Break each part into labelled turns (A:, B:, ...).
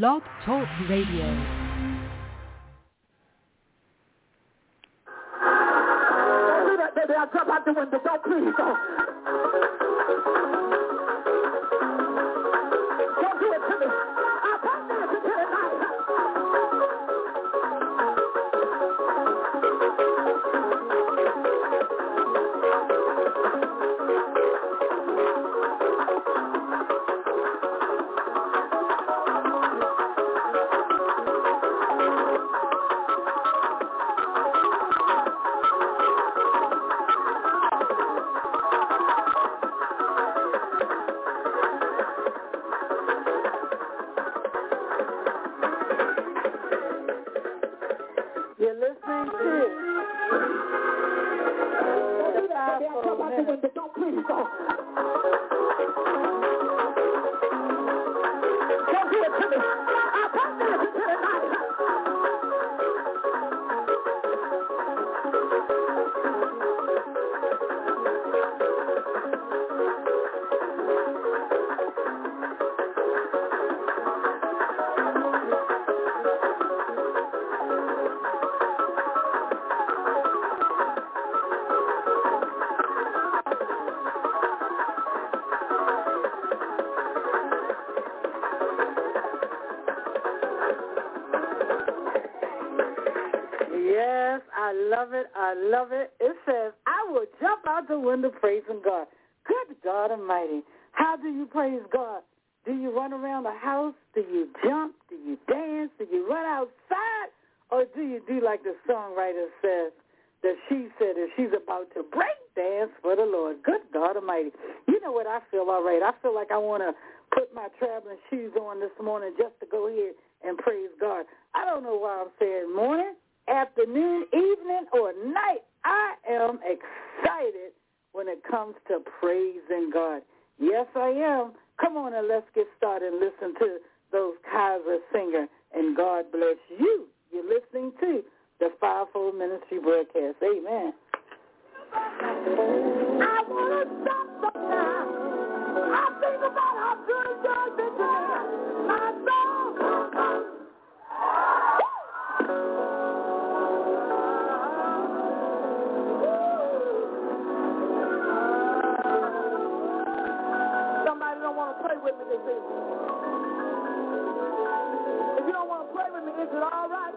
A: Blog Talk Radio.
B: Baby, I'll jump out the window. Don't please. Don't
C: I love it. It says, I will jump out the window praising God. Good God Almighty. How do you praise God? Do you run around the house? Do you jump? Do you dance? Do you run outside? Or do you do like the songwriter says that she said that she's about to break dance for the Lord? Good God Almighty. You know what I feel all right. I feel like I want to put my traveling shoes on this morning just to go here and praise God. I don't know why I'm saying morning, afternoon, evening, or night. I am excited when it comes to praising God. Yes, I am. Come on and let's get started and listen to those Kaiser singer. And God bless you. You're listening to the Fivefold Ministry broadcast. Amen. I
D: want to stop. I think about how If you don't want to pray with me, is it all right?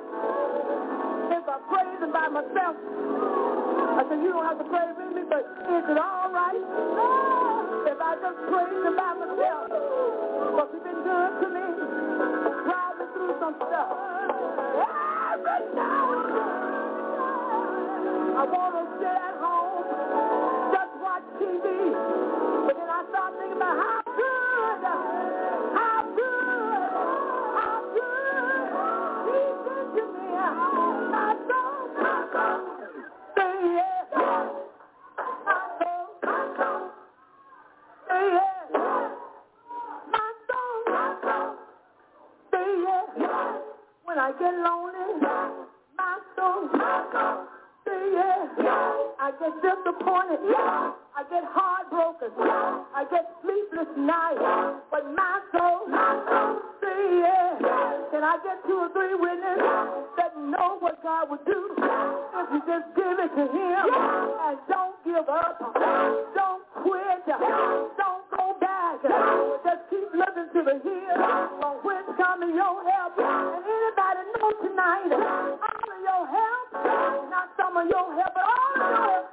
D: If I praise him by myself, I said, you don't have to pray with me, but is it all right? If I just praise him by myself, what he's been good to me, drive me through some stuff. Every now I want to sit at home, just watch TV, but then I start thinking about how I yeah. Yeah. Yeah. Get lonely, my soul, my soul, yes. I get disappointed. I get heartbroken. I get sleepless nights. But my soul, say yes. Can I get two or three witnesses that know what God would do if you just give it to Him and don't give up, don't quit, don't go back, just keep looking to the hill from whence coming your help. And anybody know tonight, all of your help, some of your help, but all of your help,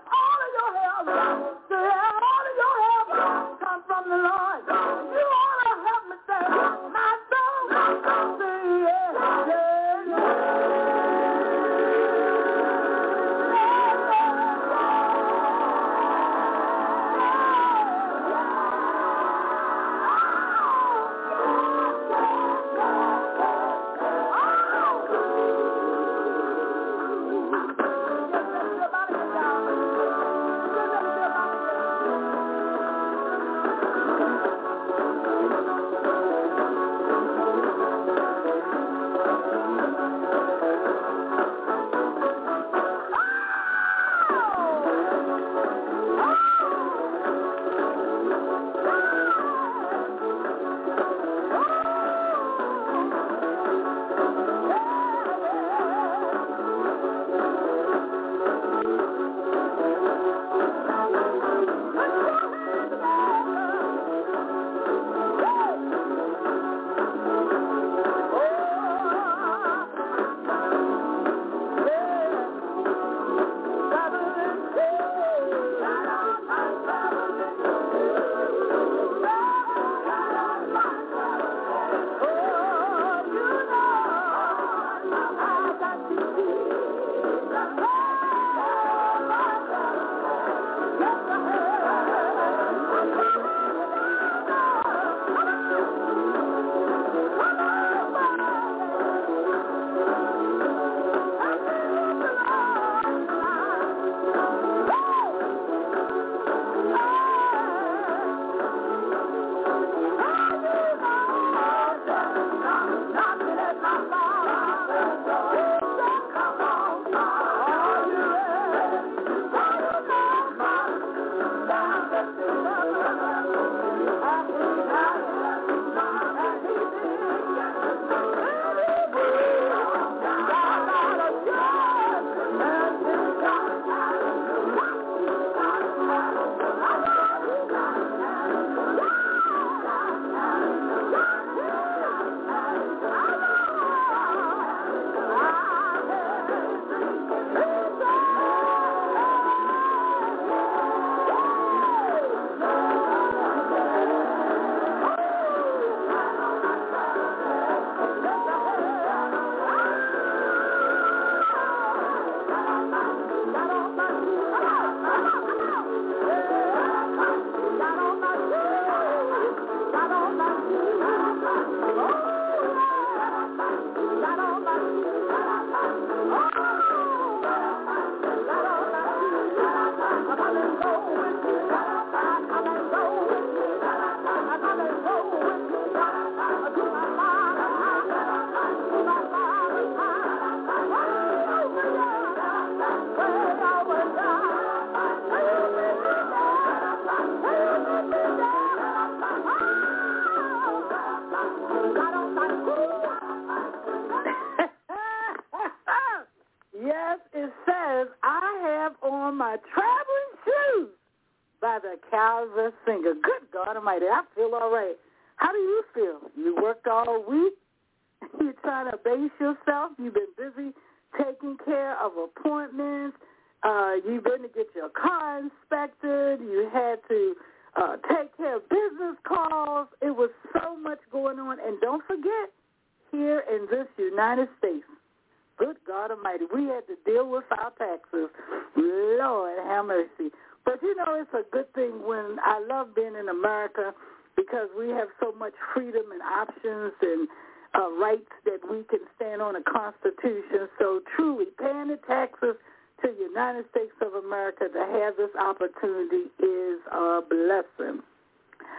C: options and uh, rights that we can stand on a constitution. So truly, paying the taxes to the United States of America to have this opportunity is a blessing.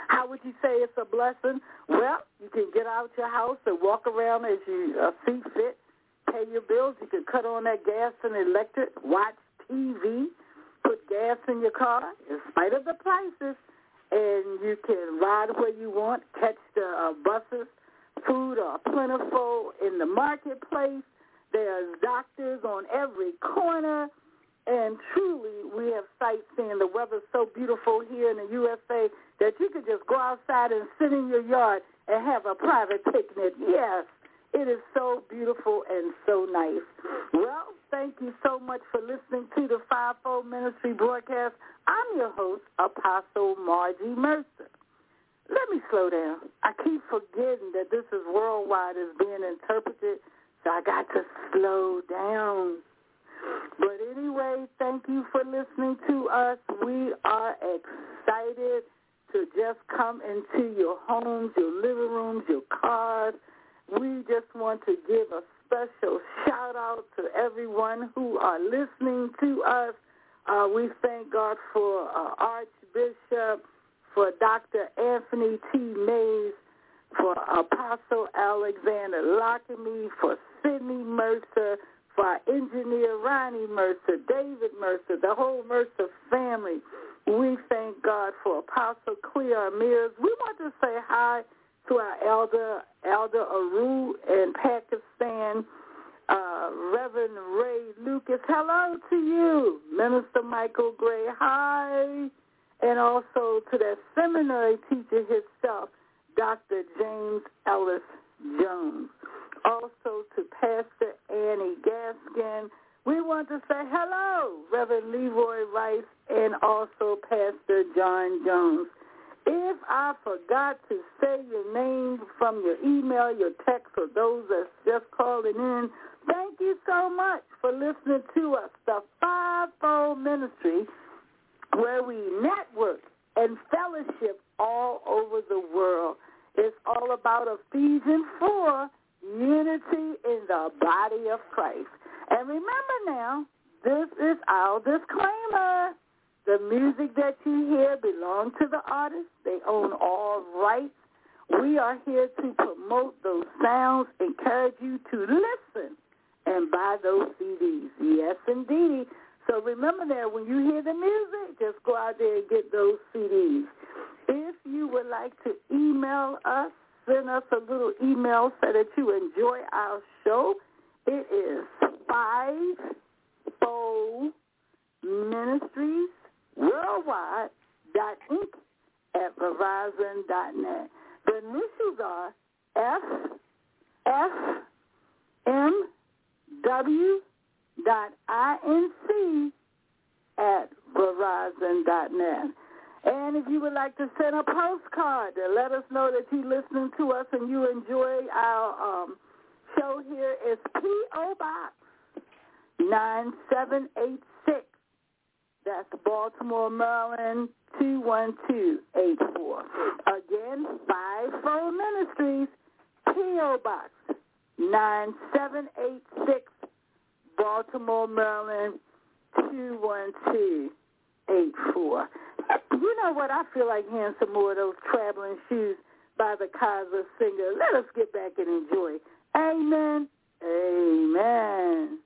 C: How would you say it's a blessing? Well, you can get out your house and walk around as you uh, see fit, pay your bills. You can cut on that gas and electric, watch TV, put gas in your car, in spite of the prices, and you can ride where you want, catch the uh, buses. Food are plentiful in the marketplace. There's doctors on every corner. And truly, we have sightseeing. The weather's so beautiful here in the USA that you could just go outside and sit in your yard and have a private picnic. Yes, it is so beautiful and so nice. Well, thank you so much for listening to the Fivefold Ministry broadcast. I'm your host, Apostle Margie Mercer. Let me slow down. I keep forgetting that this is worldwide is being interpreted so I got to slow down. But anyway, thank you for listening to us. We are excited to just come into your homes, your living rooms, your cars. We just want to give a special shout out to everyone who are listening to us. Uh, we thank God for uh, Archbishop, for Dr. Anthony T. Mays, for Apostle Alexander Lockamy, for Sidney Mercer, for engineer Ronnie Mercer, David Mercer, the whole Mercer family. We thank God for Apostle Clea Mears. We want to say hi to our elder, Elder Aru in Pakistan, uh, Reverend Ray Lucas. Hello to you, Minister Michael Gray. Hi. And also to that seminary teacher himself, Dr. James Ellis Jones. Also to Pastor Annie Gaskin. We want to say hello, Reverend Leroy Rice, and also Pastor John Jones. If I forgot to say your name from your email, your text, or those that's just calling in, thank you so much for listening to us, the Fivefold Ministry, where we network and fellowship all over the world. It's all about Ephesians 4, unity in the body of Christ. And remember now, this is our disclaimer. The music that you hear belongs to the artist. They own all rights. We are here to promote those sounds, encourage you to listen and buy those CDs. Yes, indeed. So remember that when you hear the music, just go out there and get those CDs. If you would like to email us, send us a little email so that you enjoy our show. It is fivefold ministries worldwide dot at verizon dot net. The initials are F F M W inc at verizon dot net. And if you would like to send a postcard to let us know that you're listening to us and you enjoy our um, show here, it's P.O. Box 9786. That's Baltimore, Maryland, 21284. Again, Fivefold Ministries, P.O. Box 9786, Baltimore, Maryland, 21284. You know what? I feel like hearing some more of those traveling shoes by the Kaiser singer. Let us get back and enjoy. Amen. Amen.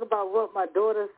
C: This day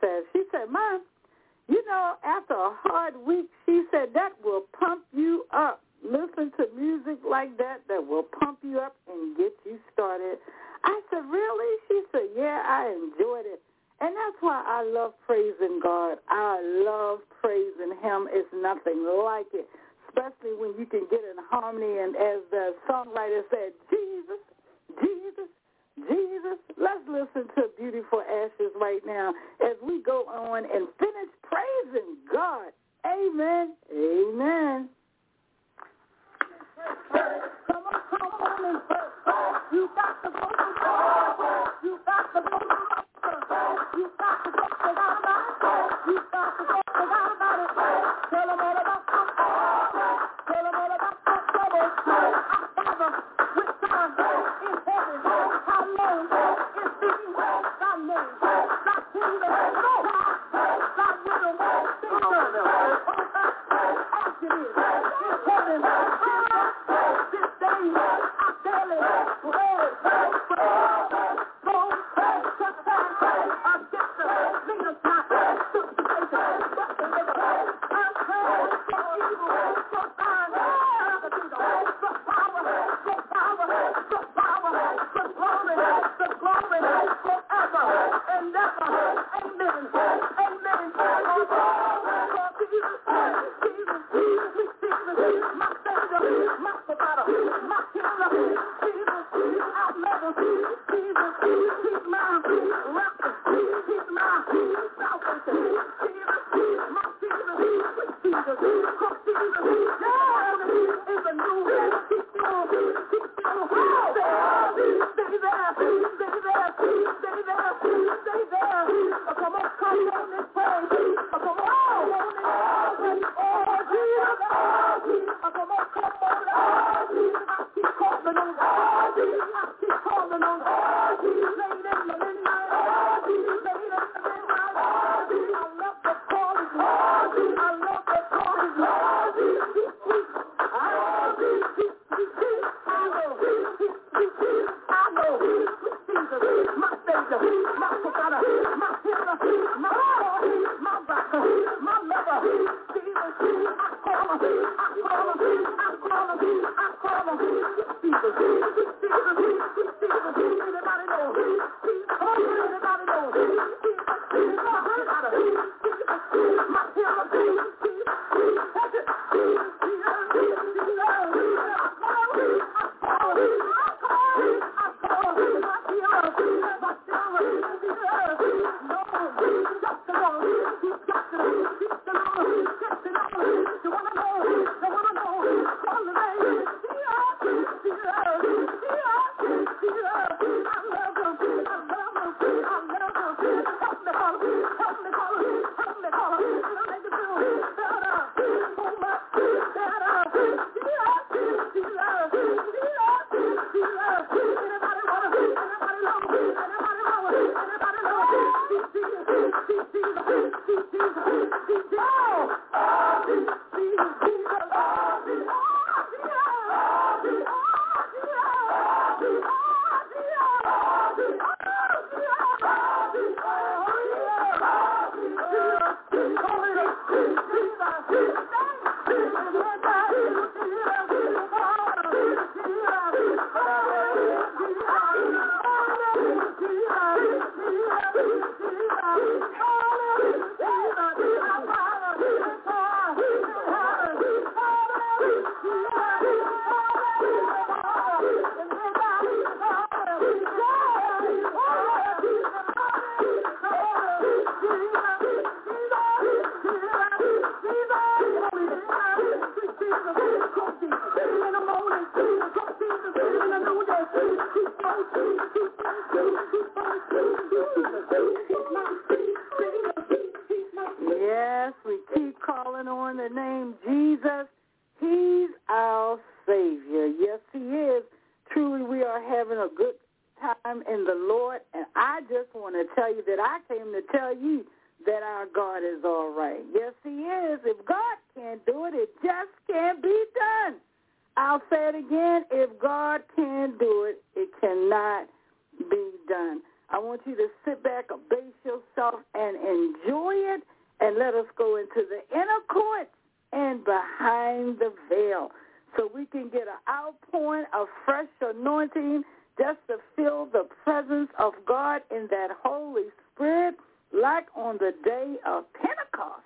C: Holy Spirit like on the day of Pentecost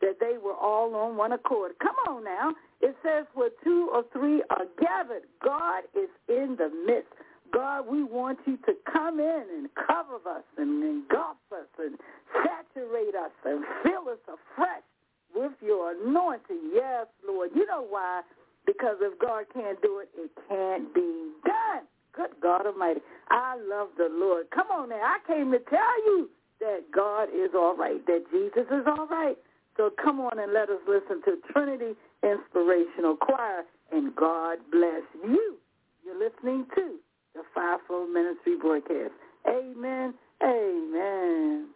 C: that they were all on one accord. Come on now. It says where two or three are gathered, God is in the midst. God, we want you to come in and cover us and engulf us and saturate us and fill us afresh with your anointing. Yes, Lord. You know why? Because if God can't do it, it can't be done. Good God Almighty. I love the Lord. Come on now. I came to tell you that God is all right, that Jesus is all right. So come on and let us listen to Trinity Inspirational Choir and God bless you. You're listening to the Fivefold Ministry broadcast. Amen. Amen.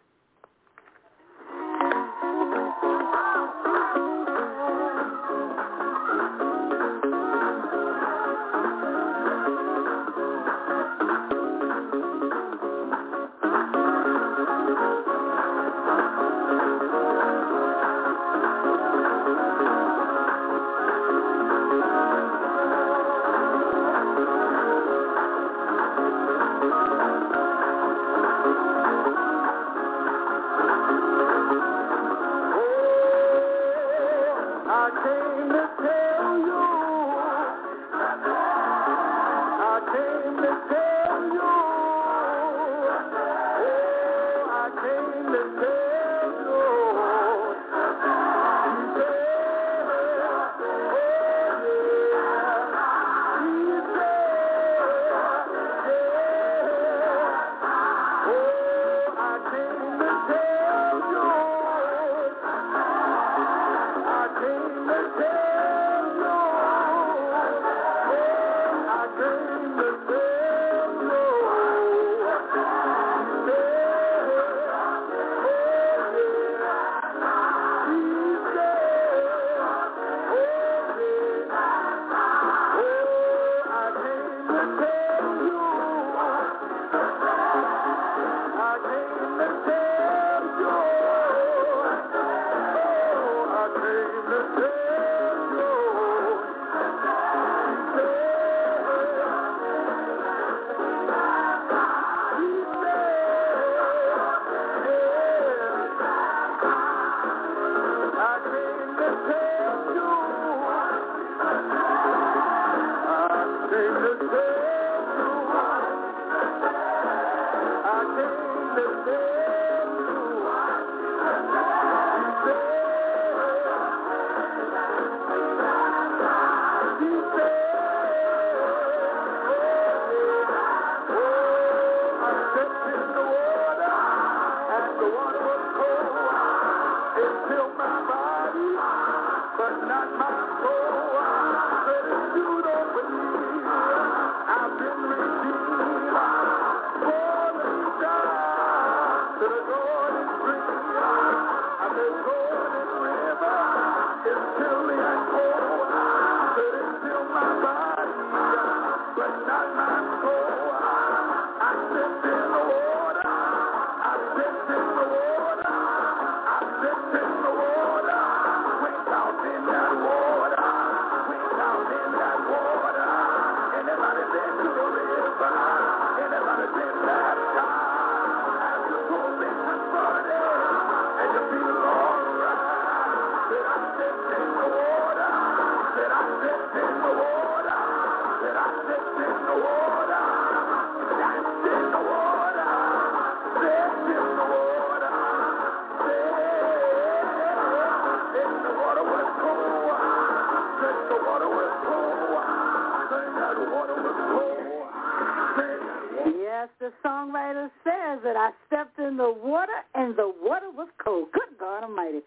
C: Yes, the songwriter says that I stepped in the water and the water was cold. Good God Almighty.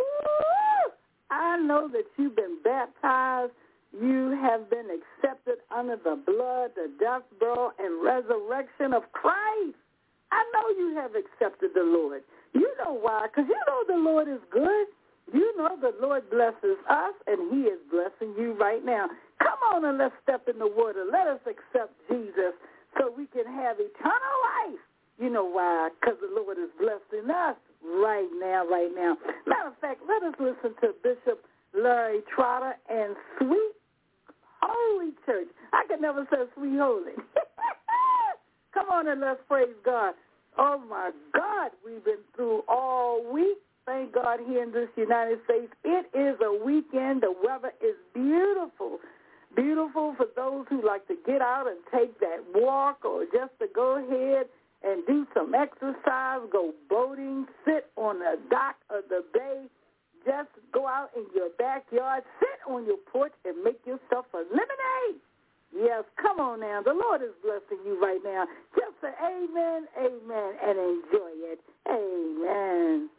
C: Ooh, I know that you've been baptized. You have been accepted under the blood, the death, burial, and resurrection of Christ. I know you have accepted the Lord. You know why? Because you know the Lord is good. You know the Lord blesses us, and he is blessing you right now. Come on and let's step in the water. Let us accept Jesus so we can have eternal life. You know why? Because the Lord is blessing us right now, right now. Matter of fact, let us listen to Bishop Larry Trotter and Sweet Holy Church. I could never say Sweet Holy. Come on and let's praise God. Oh my God, we've been through all week. Thank God here in this United States. It is a weekend. The weather is beautiful beautiful for those who like to get out and take that walk or just to go ahead and do some exercise, go boating, sit on the dock of the bay, just go out in your backyard, sit on your porch and make yourself a lemonade. Yes, come on now. The Lord is blessing you right now. Just say amen, amen, and enjoy it. Amen.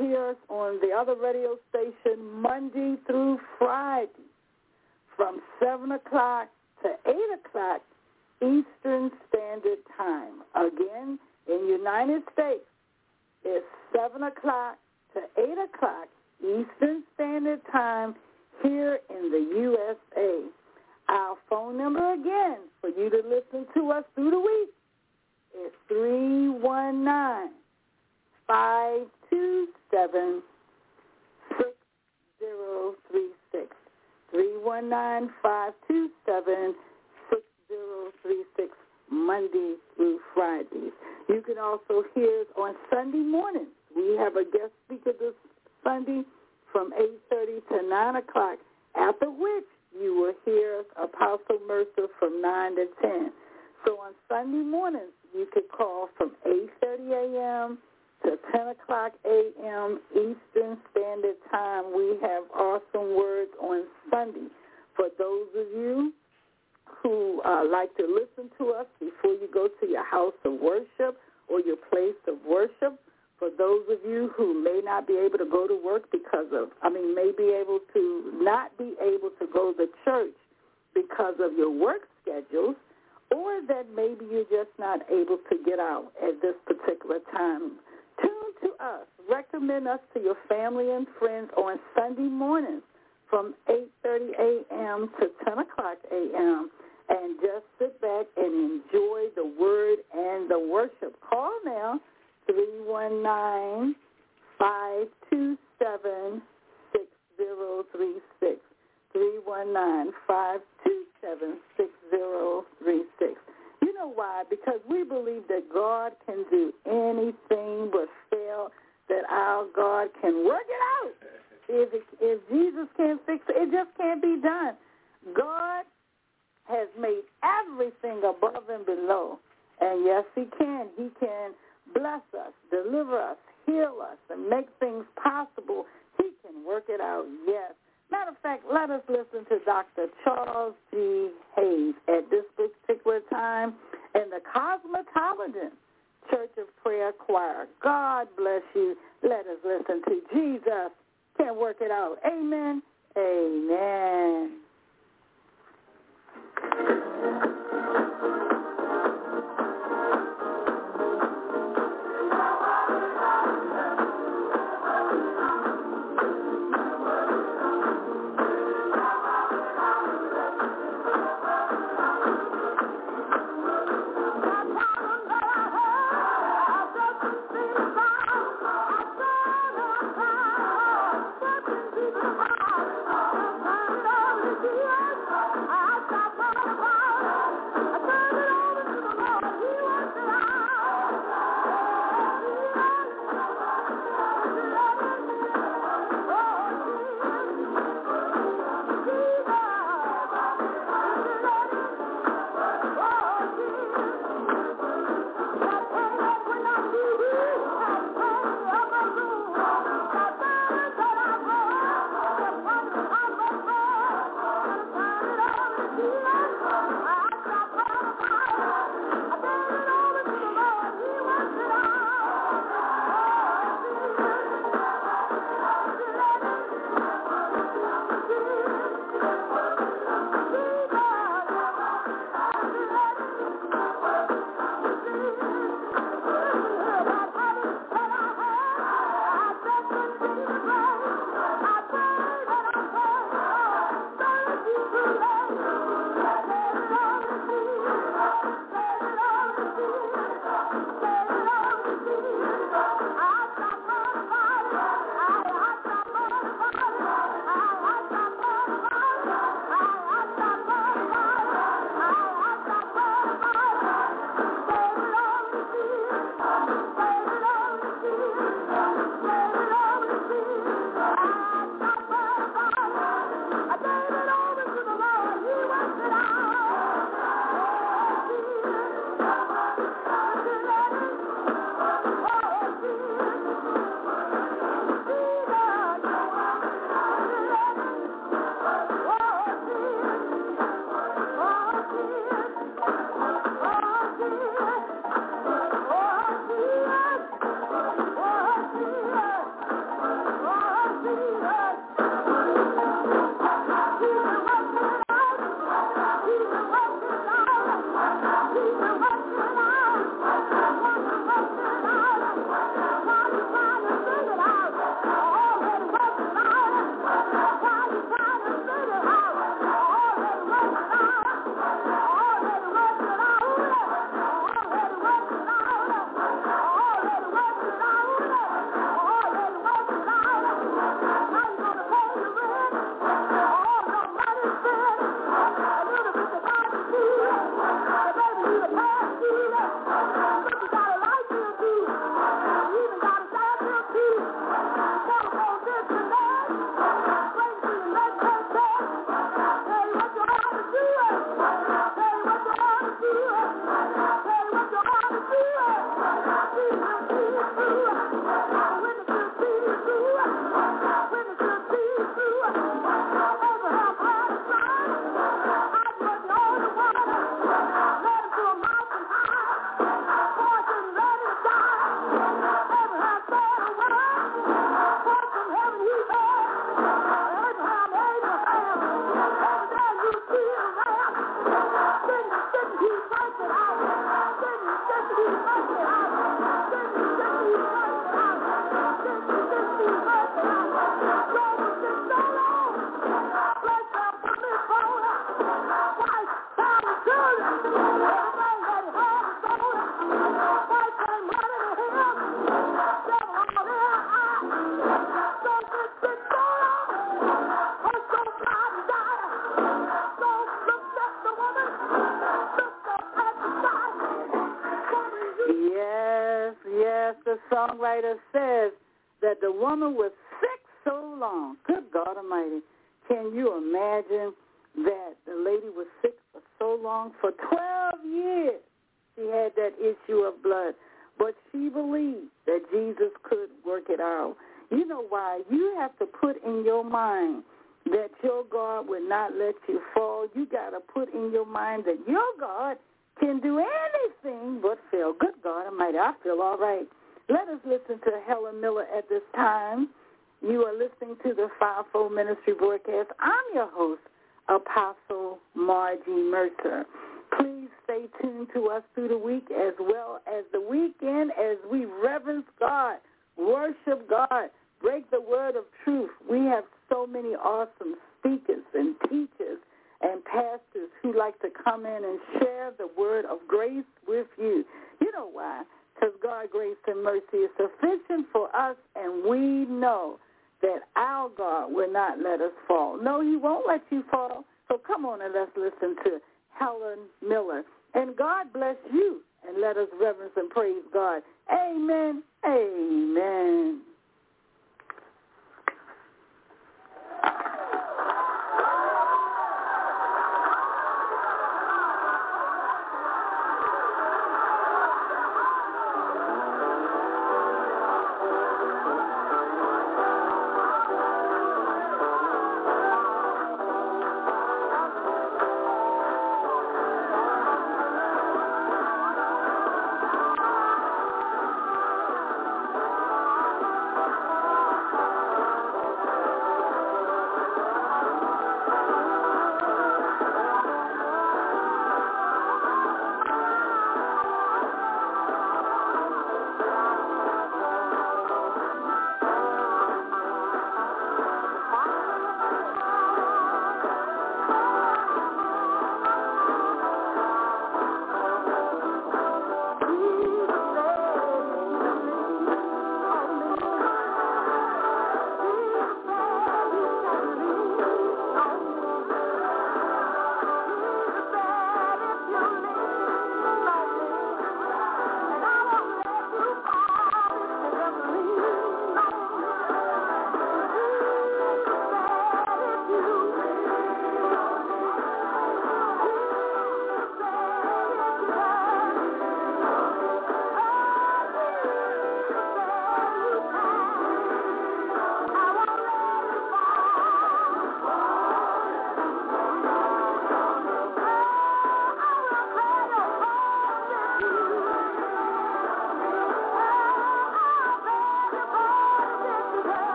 C: Hear us on the other radio station Monday through Friday from 7 o'clock to 8 o'clock Eastern Standard Time. Again, in United States, it's 7 o'clock to 8 o'clock Eastern Standard Time here in the USA. Our phone number again for you to listen to us through the week is 319 527 6036. 319 527 6036 Monday through Fridays. You can also hear us on Sunday mornings. We have a guest speaker this Sunday from 8.30 to 9 o'clock, after which you will hear Apostle Mercer from 9 to 10. So on Sunday mornings, you could call from 8.30 a.m. to 10 o'clock a.m. Eastern Standard Time. We have awesome words on Sunday. For those of you who uh, like to listen to us before you go to your house of worship or your place of worship, for those of you who may not be able to go to work because of, I mean, may be able to not be able to go to church because of your work schedules, or that maybe you're just not able to get out at this particular time. Us. Recommend us to your family and friends on Sunday mornings from 8.30 a.m. to 10 o'clock a.m. And just sit back and enjoy the word and the worship. Call now 319 527 know why? Because we believe that God can do anything but fail, that our God can work it out. If, if Jesus can't fix it, it just can't be done. God has made everything above and below. And yes, he can. He can bless us, deliver us, heal us, and make things possible. He can work it out, yes. Matter of fact, let us listen to Dr. Charles G. Hayes at this particular time in the Cosmopolitan Church of Prayer Choir. God bless you. Let us listen to Jesus can work it out. Amen. Amen.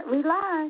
C: Can't rely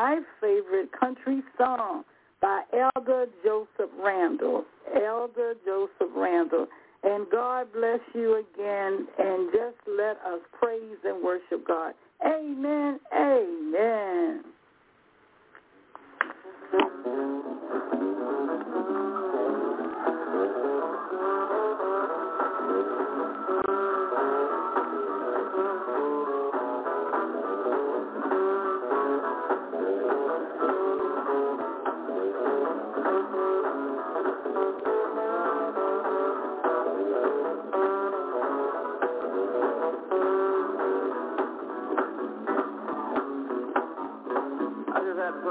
C: my favorite country song by Elder Joseph Randall. Elder Joseph Randall. And God bless you again, and just let us praise and worship God. Amen. Amen.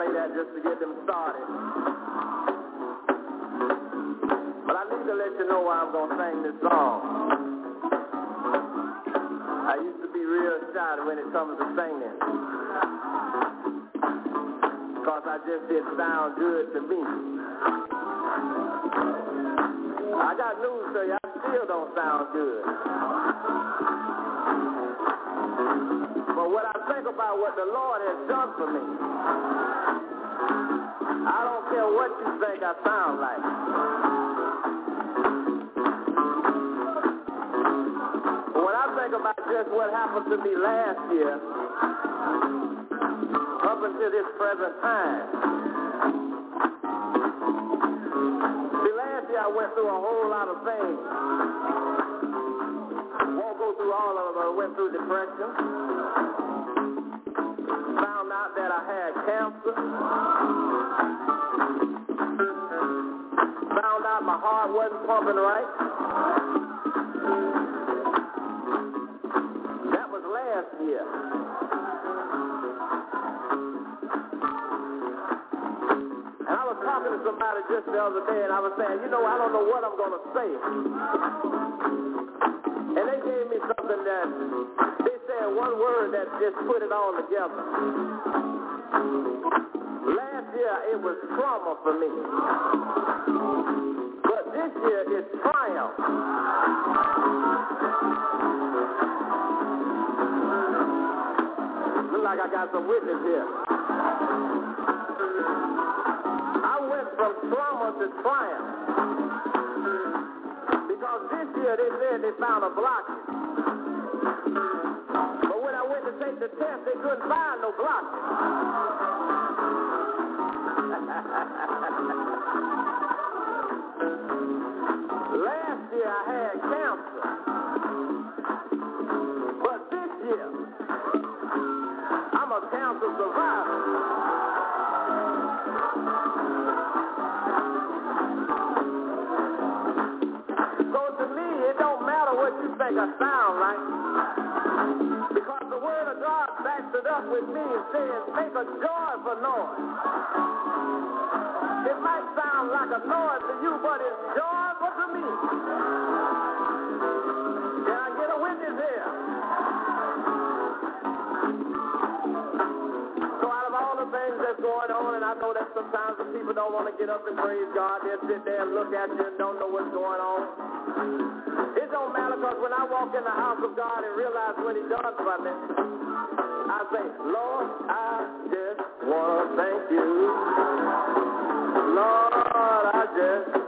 E: Just to get them started. But I need to let you know why I'm going to sing this song. I used to be real shy when it comes to singing. Because I just didn't sound good to me. I got news for you. I still don't sound good. What I think about what the Lord has done for me, I don't care what you think I sound like. When I think about just what happened to me last year, up until this present time, see, last year I went through a whole lot of things. Won't go through all of them. I went through depression. Found out that I had cancer. Found out my heart wasn't pumping right. That was last year. And I was talking to somebody just the other day, and I was saying, you know, I don't know what I'm going to say. And they gave me something that they said one word that just put it all together. Last year it was trauma for me. But this year it's triumph. Look like I got some witness here. I went from trauma to triumph. Year they said they found a blockage. But when I went to take the test, they couldn't find no blockage. Last year I had cancer. Me make a joyful noise. It might sound like a noise to you, but it's joyful to me. Sometimes the people don't want to get up and praise God. They'll sit there and look at you and don't know what's going on. It don't matter because when I walk in the house of God and realize what he done for me, I say, Lord, I just want to thank you. Lord, I just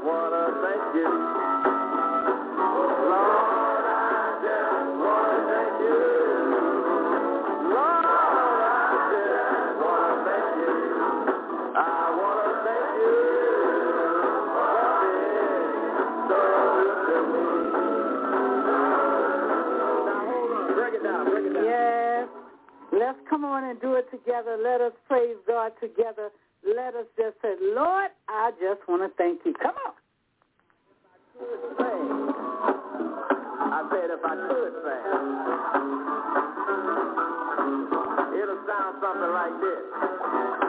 C: Let's come on and do it together. Let us praise God together. Let us just say, Lord, I just want to thank you. Come on.
E: I said if I could it'll sound something like this.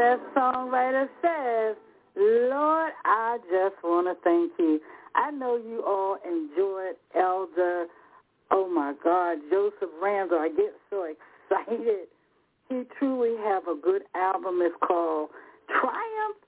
C: That songwriter says, Lord, I just want to thank you. I know you all enjoyed Elder, oh my God, Joseph Randall. I get so excited. He truly have a good album. It's called Triumph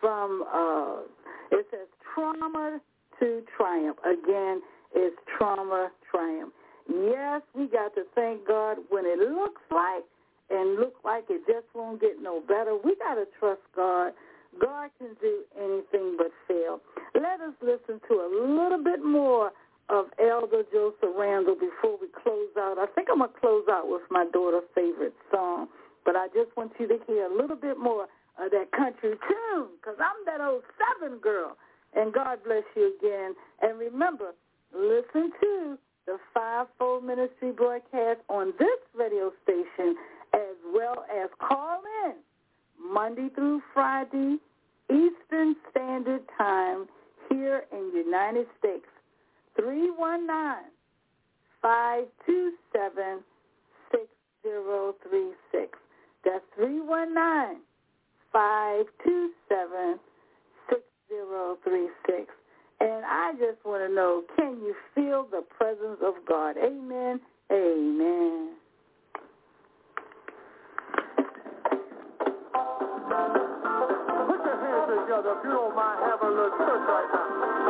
C: from, uh, it says Trauma to Triumph. Again, it's Trauma Triumph. Yes, we got to thank God when it looks like and look like it just won't get no better. We got to trust God. God can do anything but fail. Let us listen to a little bit more of Elder Joseph Randall before we close out. I think I'm going to close out with my daughter's favorite song, but I just want you to hear a little bit more of that country tune because I'm that old Southern girl. And God bless you again. And remember, listen to the Fivefold Ministry broadcast on this radio station as well as call in Monday through Friday, Eastern Standard Time here in United States. 319-527-6036. That's 319-527-6036. And I just want to know, can you feel the presence of God? Amen. Amen.
E: If you don't mind having a little church right now.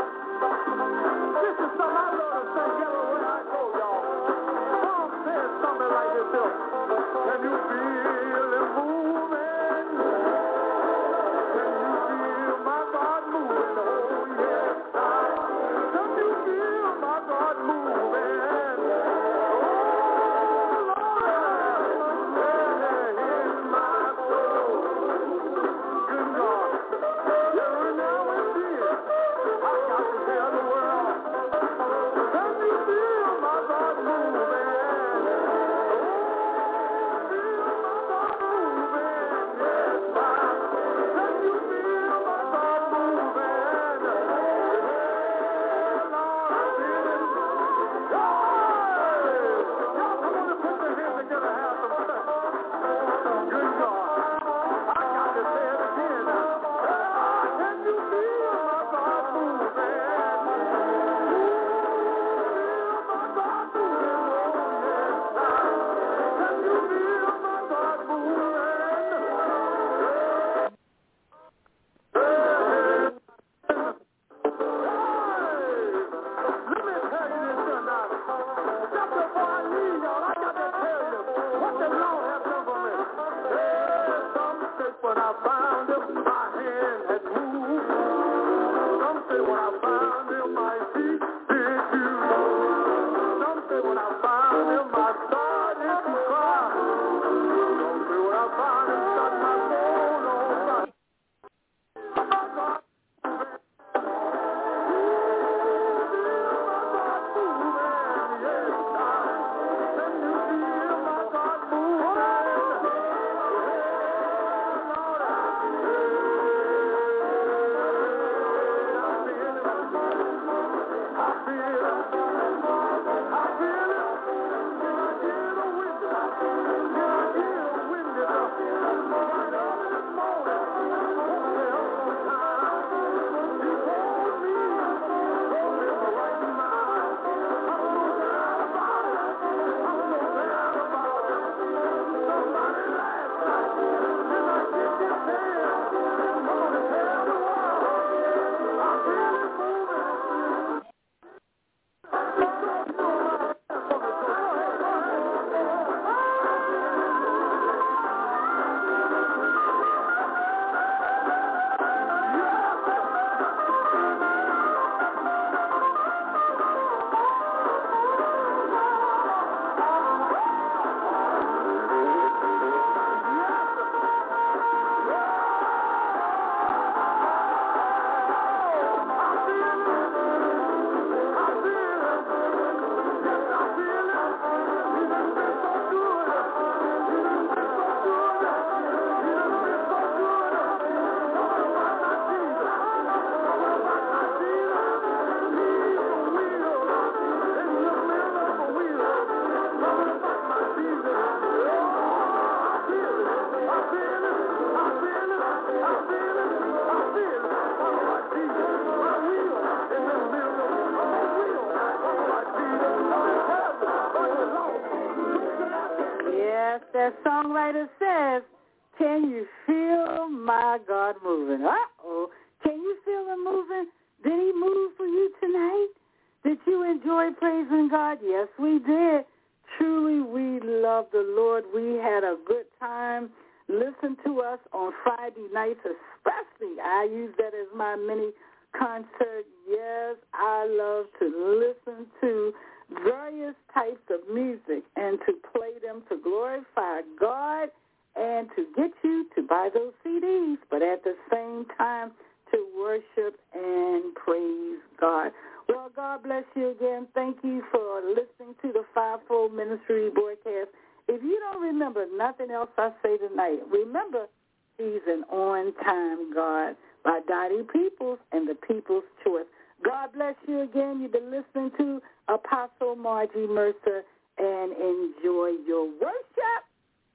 C: You again. You've been listening to Apostle Margie Mercer and enjoy your worship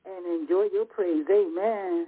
C: and enjoy your praise. Amen.